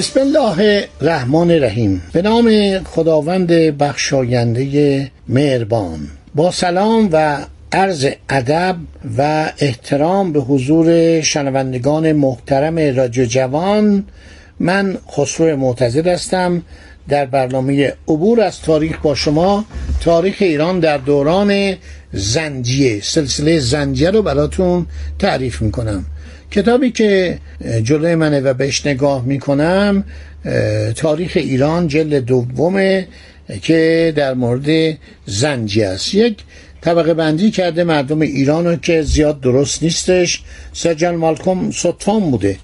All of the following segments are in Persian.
بسم الله الرحمن الرحیم. به نام خداوند بخشاینده مهربان. با سلام و عرض ادب و احترام به حضور شنوندگان محترم رادیو جوان من خسرو معتزد هستم. در برنامه عبور از تاریخ با شما تاریخ ایران در دوران زنجیه. سلسله زنجیه رو براتون تعریف می‌کنم. کتابی که جلوی منه و بهش نگاه می‌کنم تاریخ ایران جلد دومه که در مورد زنجی است. یک طبقه بندی کرده مردم ایران رو که زیاد درست نیستش. سرجان مالکوم سطفان بوده.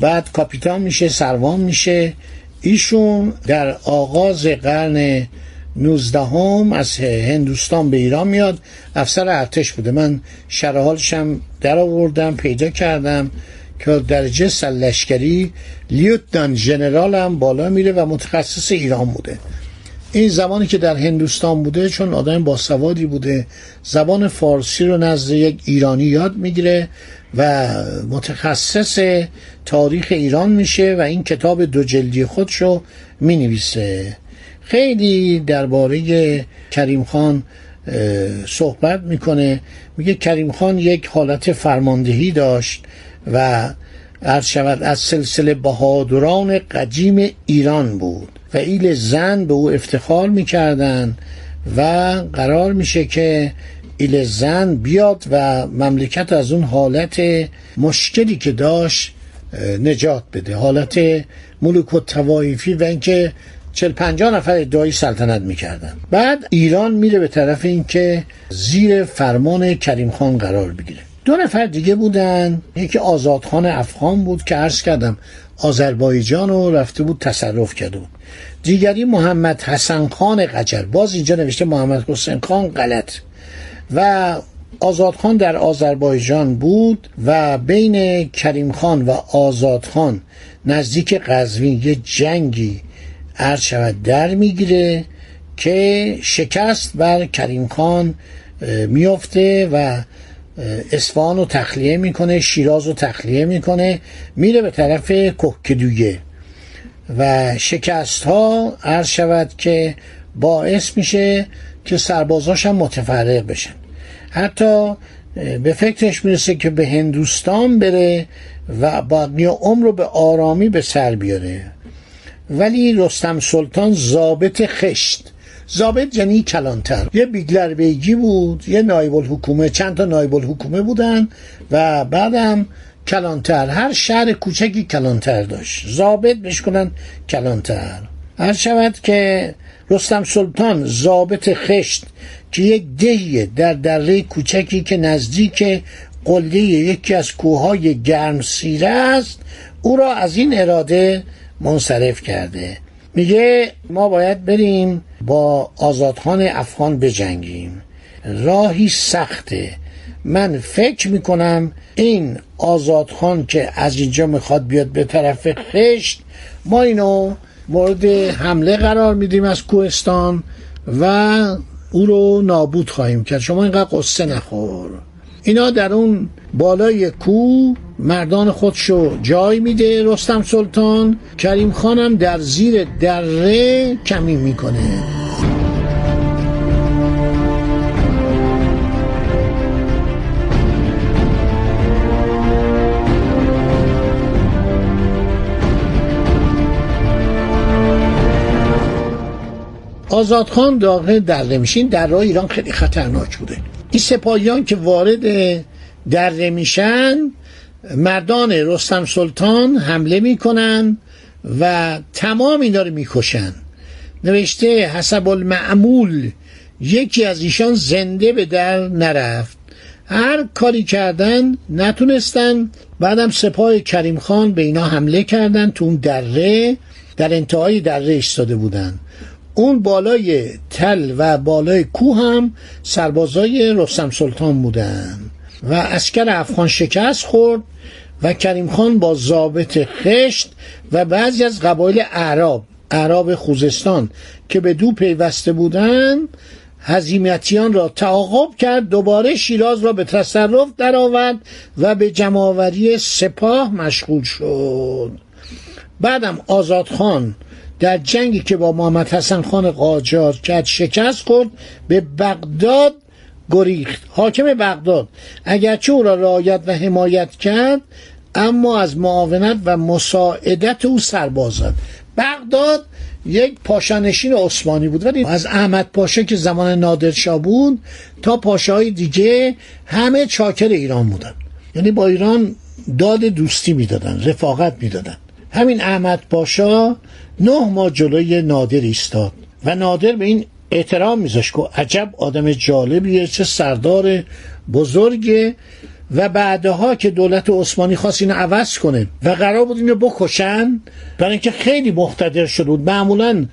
بعد کاپیتان میشه سروان میشه. ایشون در آغاز قرن نوزدهم از هندوستان به ایران میاد. افسر ارتش بوده. من شرحالشم در آوردم پیدا کردم که درجه سلشکری لیوتنان جنرال هم بالا میره و متخصص ایران بوده. این زمانی که در هندوستان بوده چون آدم باسوادی بوده زبان فارسی رو نزد یک ایرانی یاد می‌گیره و متخصص تاریخ ایران میشه و این کتاب دو جلدی خودشو می‌نویسه. خیلی درباره کریم خان صحبت می‌کنه. میگه کریم خان یک حالت فرماندهی داشت و عرض شود از سلسله بهادران قدیم ایران بود و ایل زن به او افتخار می‌کردن و قرار میشه که ایل زن بیاد و مملکت از اون حالت مشکلی که داشت نجات بده. حالت ملوک و توایفی و اینکه چل پنجاه نفر ادعای سلطنت می‌کردن. بعد ایران میره به طرف اینکه زیر فرمان کریم خان قرار بگیره. دو نفر دیگه بودن. یکی آزادخان افغان بود که عرض کردم آذربایجان رو رفته بود تصرف کرده بود. دیگری محمد حسن خان قجر. باز اینجا نوشته محمد حسین خان غلط. و آزادخان در آذربایجان بود و بین کریم خان و آزادخان نزدیک قزوین. یه جنگی عرض شود در می‌گیره که شکست بر کریم خان میفته و اسفان رو تخلیه می‌کنه شیراز رو تخلیه می‌کنه میره به طرف کهکدویه و شکست ها عرض شود که باعث میشه که سربازاش هم متفرق بشن. حتی به فکرش می‌رسه که به هندوستان بره و باقی عمر رو به آرامی به سر بیاره. ولی رستم سلطان زابط خشت. زابط یعنی کلانتر. یه بیگلر بیگی بود یه نایب الحکومه چند تا نایب الحکومه بودن و بعدم کلانتر. هر شهر کوچکی کلانتر داشت. زابط بهش کنن کلانتر. هر شود که رستم سلطان زابط خشت که یک دهیه در دره کوچکی که نزدیک قله یکی از کوههای گرم سیره است او را از این اراده منصرف کرده. میگه ما باید بریم با آزادخان افغان بجنگیم. راهی سخته. من فکر می‌کنم این آزادخان که از اینجا می‌خواد بیاد به طرف خشت ما اینو مورد حمله قرار میدیم از کوهستان و او رو نابود خواهیم کرد. شما اینقدر قصه نخور. اینا در اون بالای کو مردان خودشو جای میده رستم سلطان. کریم خانم در زیر دره کمی می‌کنه. آزادخان داخل دره میشین. در راه ایران خیلی خطرناک بوده. این سپاهیان که وارد دره میشن مردان رستم سلطان حمله می‌کنن و تمام اینا رو می‌کشن. نوشته حسب المعمول یکی از ایشان زنده به در نرفت. هر کاری کردن نتونستن. بعدم سپاه کریم خان به اینا حمله کردن تو اون دره در انتهای دره ایستاده بودن. اون بالای تل و بالای کوه هم سربازای رستم سلطان بودن. و اسکر افغان شکست خورد و کریم خان با ضابط خشت و بعضی از قبایل اعراب اعراب خوزستان که به دو پیوسته بودن هزیمتیان را تعاقب کرد دوباره شیراز را به تصرف درآورد و به جمعآوری سپاه مشغول شد. بعدم آزادخان در جنگی که با محمد حسن خان قاجار کرد شکست خورد به بغداد گریخت. حاکم بغداد اگرچه او را رعایت و حمایت کرد اما از معاونت و مساعدت او سرباز زد بغداد یک پاشانشین عثمانی بود ولی از احمد پاشا که زمان نادرشاه بود تا پاشاهای دیگه همه چاکر ایران بودن. یعنی با ایران داد دوستی می‌دادن رفاقت می‌دادن. همین احمد پاشا نه ماه جلوی نادر ایستاد و نادر به این احترام میذاشت که عجب آدم جالبیه چه سردار بزرگه و بعدها که دولت عثمانی خواست اینو عوض کنه و قرار بود اینو بکشن. برای اینکه خیلی مقتدر شده بود. معمولا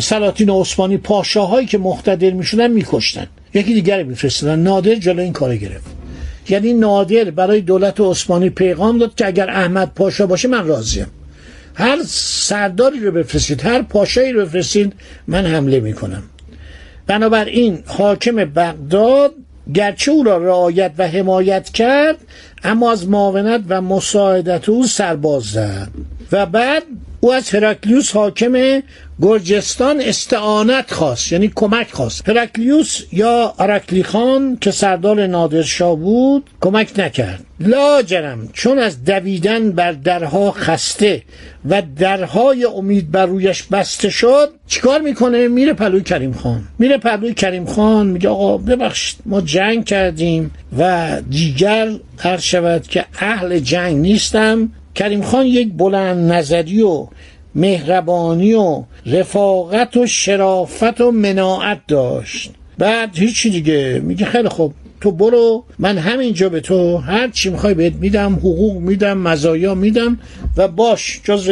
سلاطین عثمانی پاشاهایی که مقتدر می‌شدن میکشتن. یکی دیگر میفرستادن. نادر جلو این کار گرفت. یعنی نادر برای دولت عثمانی پیغام داد که اگر احمد پاشا باشه من راضیم. هر سرداری رو بفرستید هر پاشایی رو بفرستید من حمله می‌کنم. بنابراین حاکم بغداد گرچه او را رعایت و حمایت کرد اما از معاونت و مساعدت او سرباز زد. و بعد او از هرکلیوس حاکم گرجستان استعانت خواست یعنی کمک خواست. هرکلیوس یا ارکلی خان که سردار نادرشاه بود کمک نکرد. لاجرم چون از دویدن بر درها خسته و درهای امید بر رویش بسته شد چیکار می‌کنه؟ میره پلوی کریم خان. میره پلوی کریم خان میگه آقا ببخشید ما جنگ کردیم و دیگر هر شود که اهل جنگ نیستم. کریم خان یک بلند نظری و مهربانی و رفاقت و شرافت و مناعت داشت. بعد هیچی دیگه. میگه خیلی خوب. تو برو من همینجا به تو هر چی می‌خوای بهت میدم حقوق میدم مزایا میدم و باش جز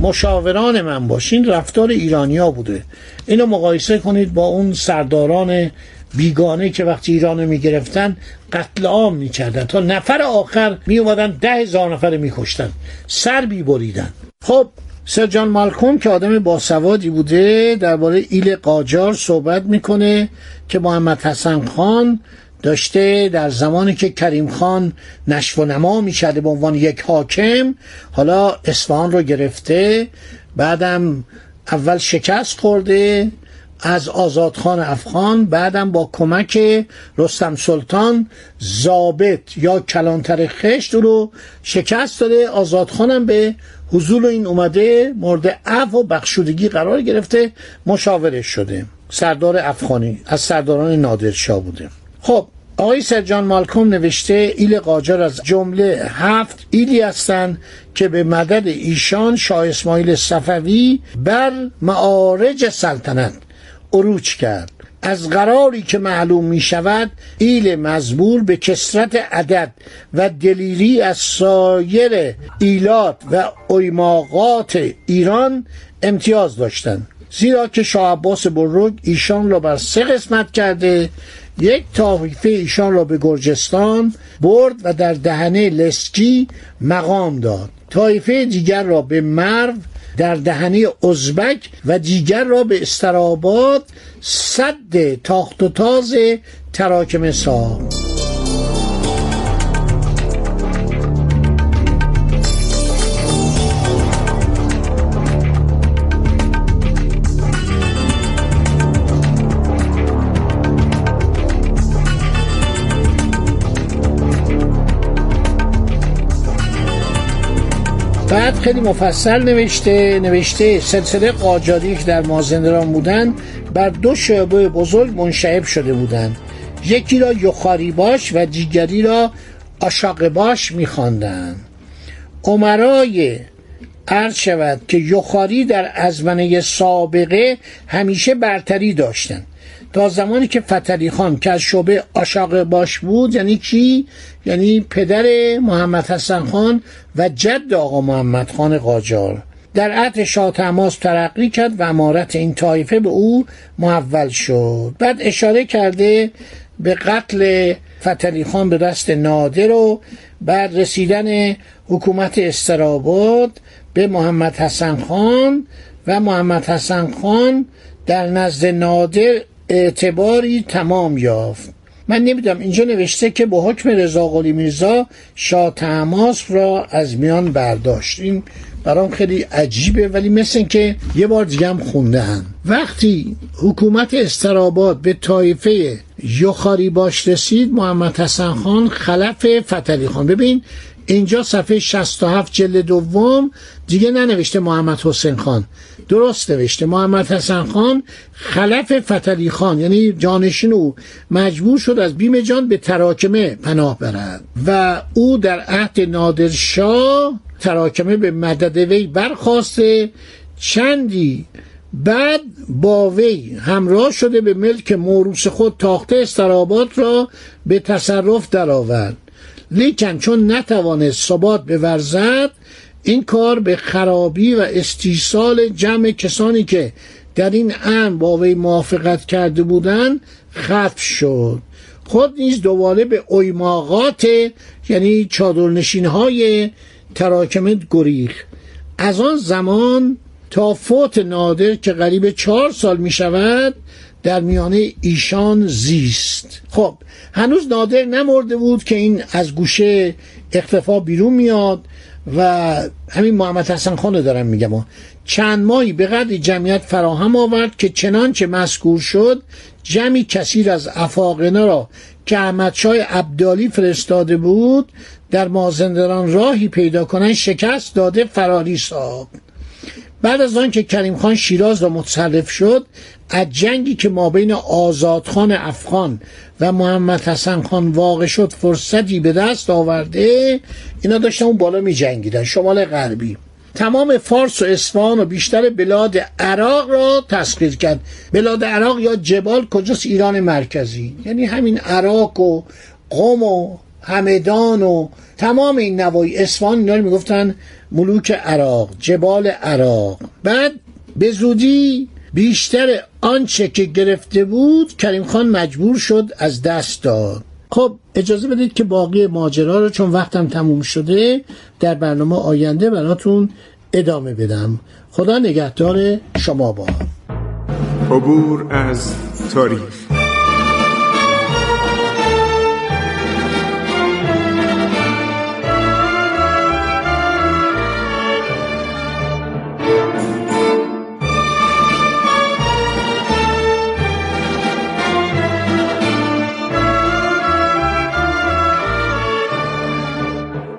مشاوران من باش. این رفتار ایرانیا بوده. اینو مقایسه کنید با اون سرداران بیگانه که وقتی ایرانو می‌گرفتن قتل عام می‌کردن. تا نفر آخر میومدن ده هزار نفر میکشتن. سر بیبریدن خب سر جان مالکوم که آدم باسوادی بوده درباره ایل قاجار صحبت می‌کنه که محمد حسن خان داشته در زمانی که کریم خان نشو و نما می‌شده به عنوان یک حاکم حالا اصفهان رو گرفته بعدم اول شکست خورده از آزادخان افغان بعدم با کمک رستم سلطان زابط یا کلانتر خشت رو شکست داده. آزادخانم به حضور این اومده مورد عفو و بخشودگی قرار گرفته مشاورش شده. سردار افغانی از سرداران نادرشاه بوده. خب آقای سرجان مالکوم نوشته ایل قاجار از جمله هفت ایلی هستند که به مدد ایشان شاه اسماعیل صفوی بر معارج سلطنت عروج کرد. از قراری که معلوم می شود ایل مزبور به کسرت عدد و دلیری از سایر ایلات و ایماقات ایران امتیاز داشتند. زیرا که شاه عباس بزرگ ایشان را بر سه قسمت کرده یک طایفه ایشان را به گرجستان برد و در دهنه لسکی مقام داد. طایفه دیگر را به مرو در دهنه ازبک و دیگر را به استراباد صد تاخت و تاز تراکم ساخت. خیلی مفصل نوشته نوشته سلسله قاجاری که در مازندران بودن بر دو شعبه بزرگ منشعب شده بودند. یکی را یخاری باش و دیگری را آشاق باش میخواندند. عمرای عرض شود که یخاری در ازمنه سابقه همیشه برتری داشتند. تا زمانی که فتلی خان که از شعبه آشاق باش بود یعنی کی؟ یعنی پدر محمد حسن خان و جد آقا محمد خان قاجار. در عهد شاه تماس ترقی کرد و امارت این طایفه به او محول شد. بعد اشاره کرده به قتل فتلی خان به دست نادر و بعد رسیدن حکومت استراباد به محمد حسن خان و محمد حسن خان در نزد نادر اعتباری تمام یافت. من نمی‌دونم اینجا نوشته که با حکم رضا قلی میرزا شاه تماس را از میان برداشت. این برام خیلی عجیبه ولی مثل که یه بار دیگه هم خونده هم. وقتی حکومت استراباد به طایفه یخاری باش رسید محمد حسن خان خلف فتلی خان. ببین اینجا صفحه 67 جلد دوم. دیگه ننوشته محمد حسین خان. درست نوشته. محمد حسن خان خلف فتلی خان یعنی جانشین او مجبور شد از بیم جان به تراکمه پناه برد. و او در عهد نادرشاه تراکمه به مدد وی برخواسته. چندی بعد با وی همراه شده به ملک موروس خود تاخته استرابات را به تصرف درآورد. لیکن چون نتوانست ثبات بورزد این کار به خرابی و استیصال جمع کسانی که در این امر با وی موافقت کرده بودند ختم شد. خود نیز دوباره به اویماغات یعنی چادرنشین های تراکمه گریخ از آن زمان تا فوت نادر که قریب چهار سال می شود در میانه ایشان زیست. خب هنوز نادر نمرده بود که این از گوشه اختفا بیرون میاد و همین محمد حسن خان دارم میگم. چند ماهی به قدر جمعیت فراهم آورد که چنانچه مذکور شد جمعی کثیر از افاقنه را که احمدشاه عبدالی فرستاده بود در مازندران راهی پیدا کنن شکست داده فراری ساخت. بعد از آن که کریم خان شیراز را متصرف شد از جنگی که ما بین آزادخان افغان و محمد حسن خان واقع شد فرصتی به دست آورده اینا داشتن اون بالا می جنگیدن شمال غربی. تمام فارس و اصفهان و بیشتر بلاد عراق را تسخیر کرد. بلاد عراق یا جبال کجاست؟ ایران مرکزی. یعنی همین عراق و قم و همدان و تمام این نوای اصفهان اینا می‌گفتن ملوک عراق جبال عراق. بعد به زودی بیشتر آنچه که گرفته بود کریم خان مجبور شد از دست داد. خب اجازه بدید که باقی ماجرا رو چون وقتم تموم شده در برنامه آینده براتون ادامه بدم. خدا نگهدار شما با. عبور از تاریخ.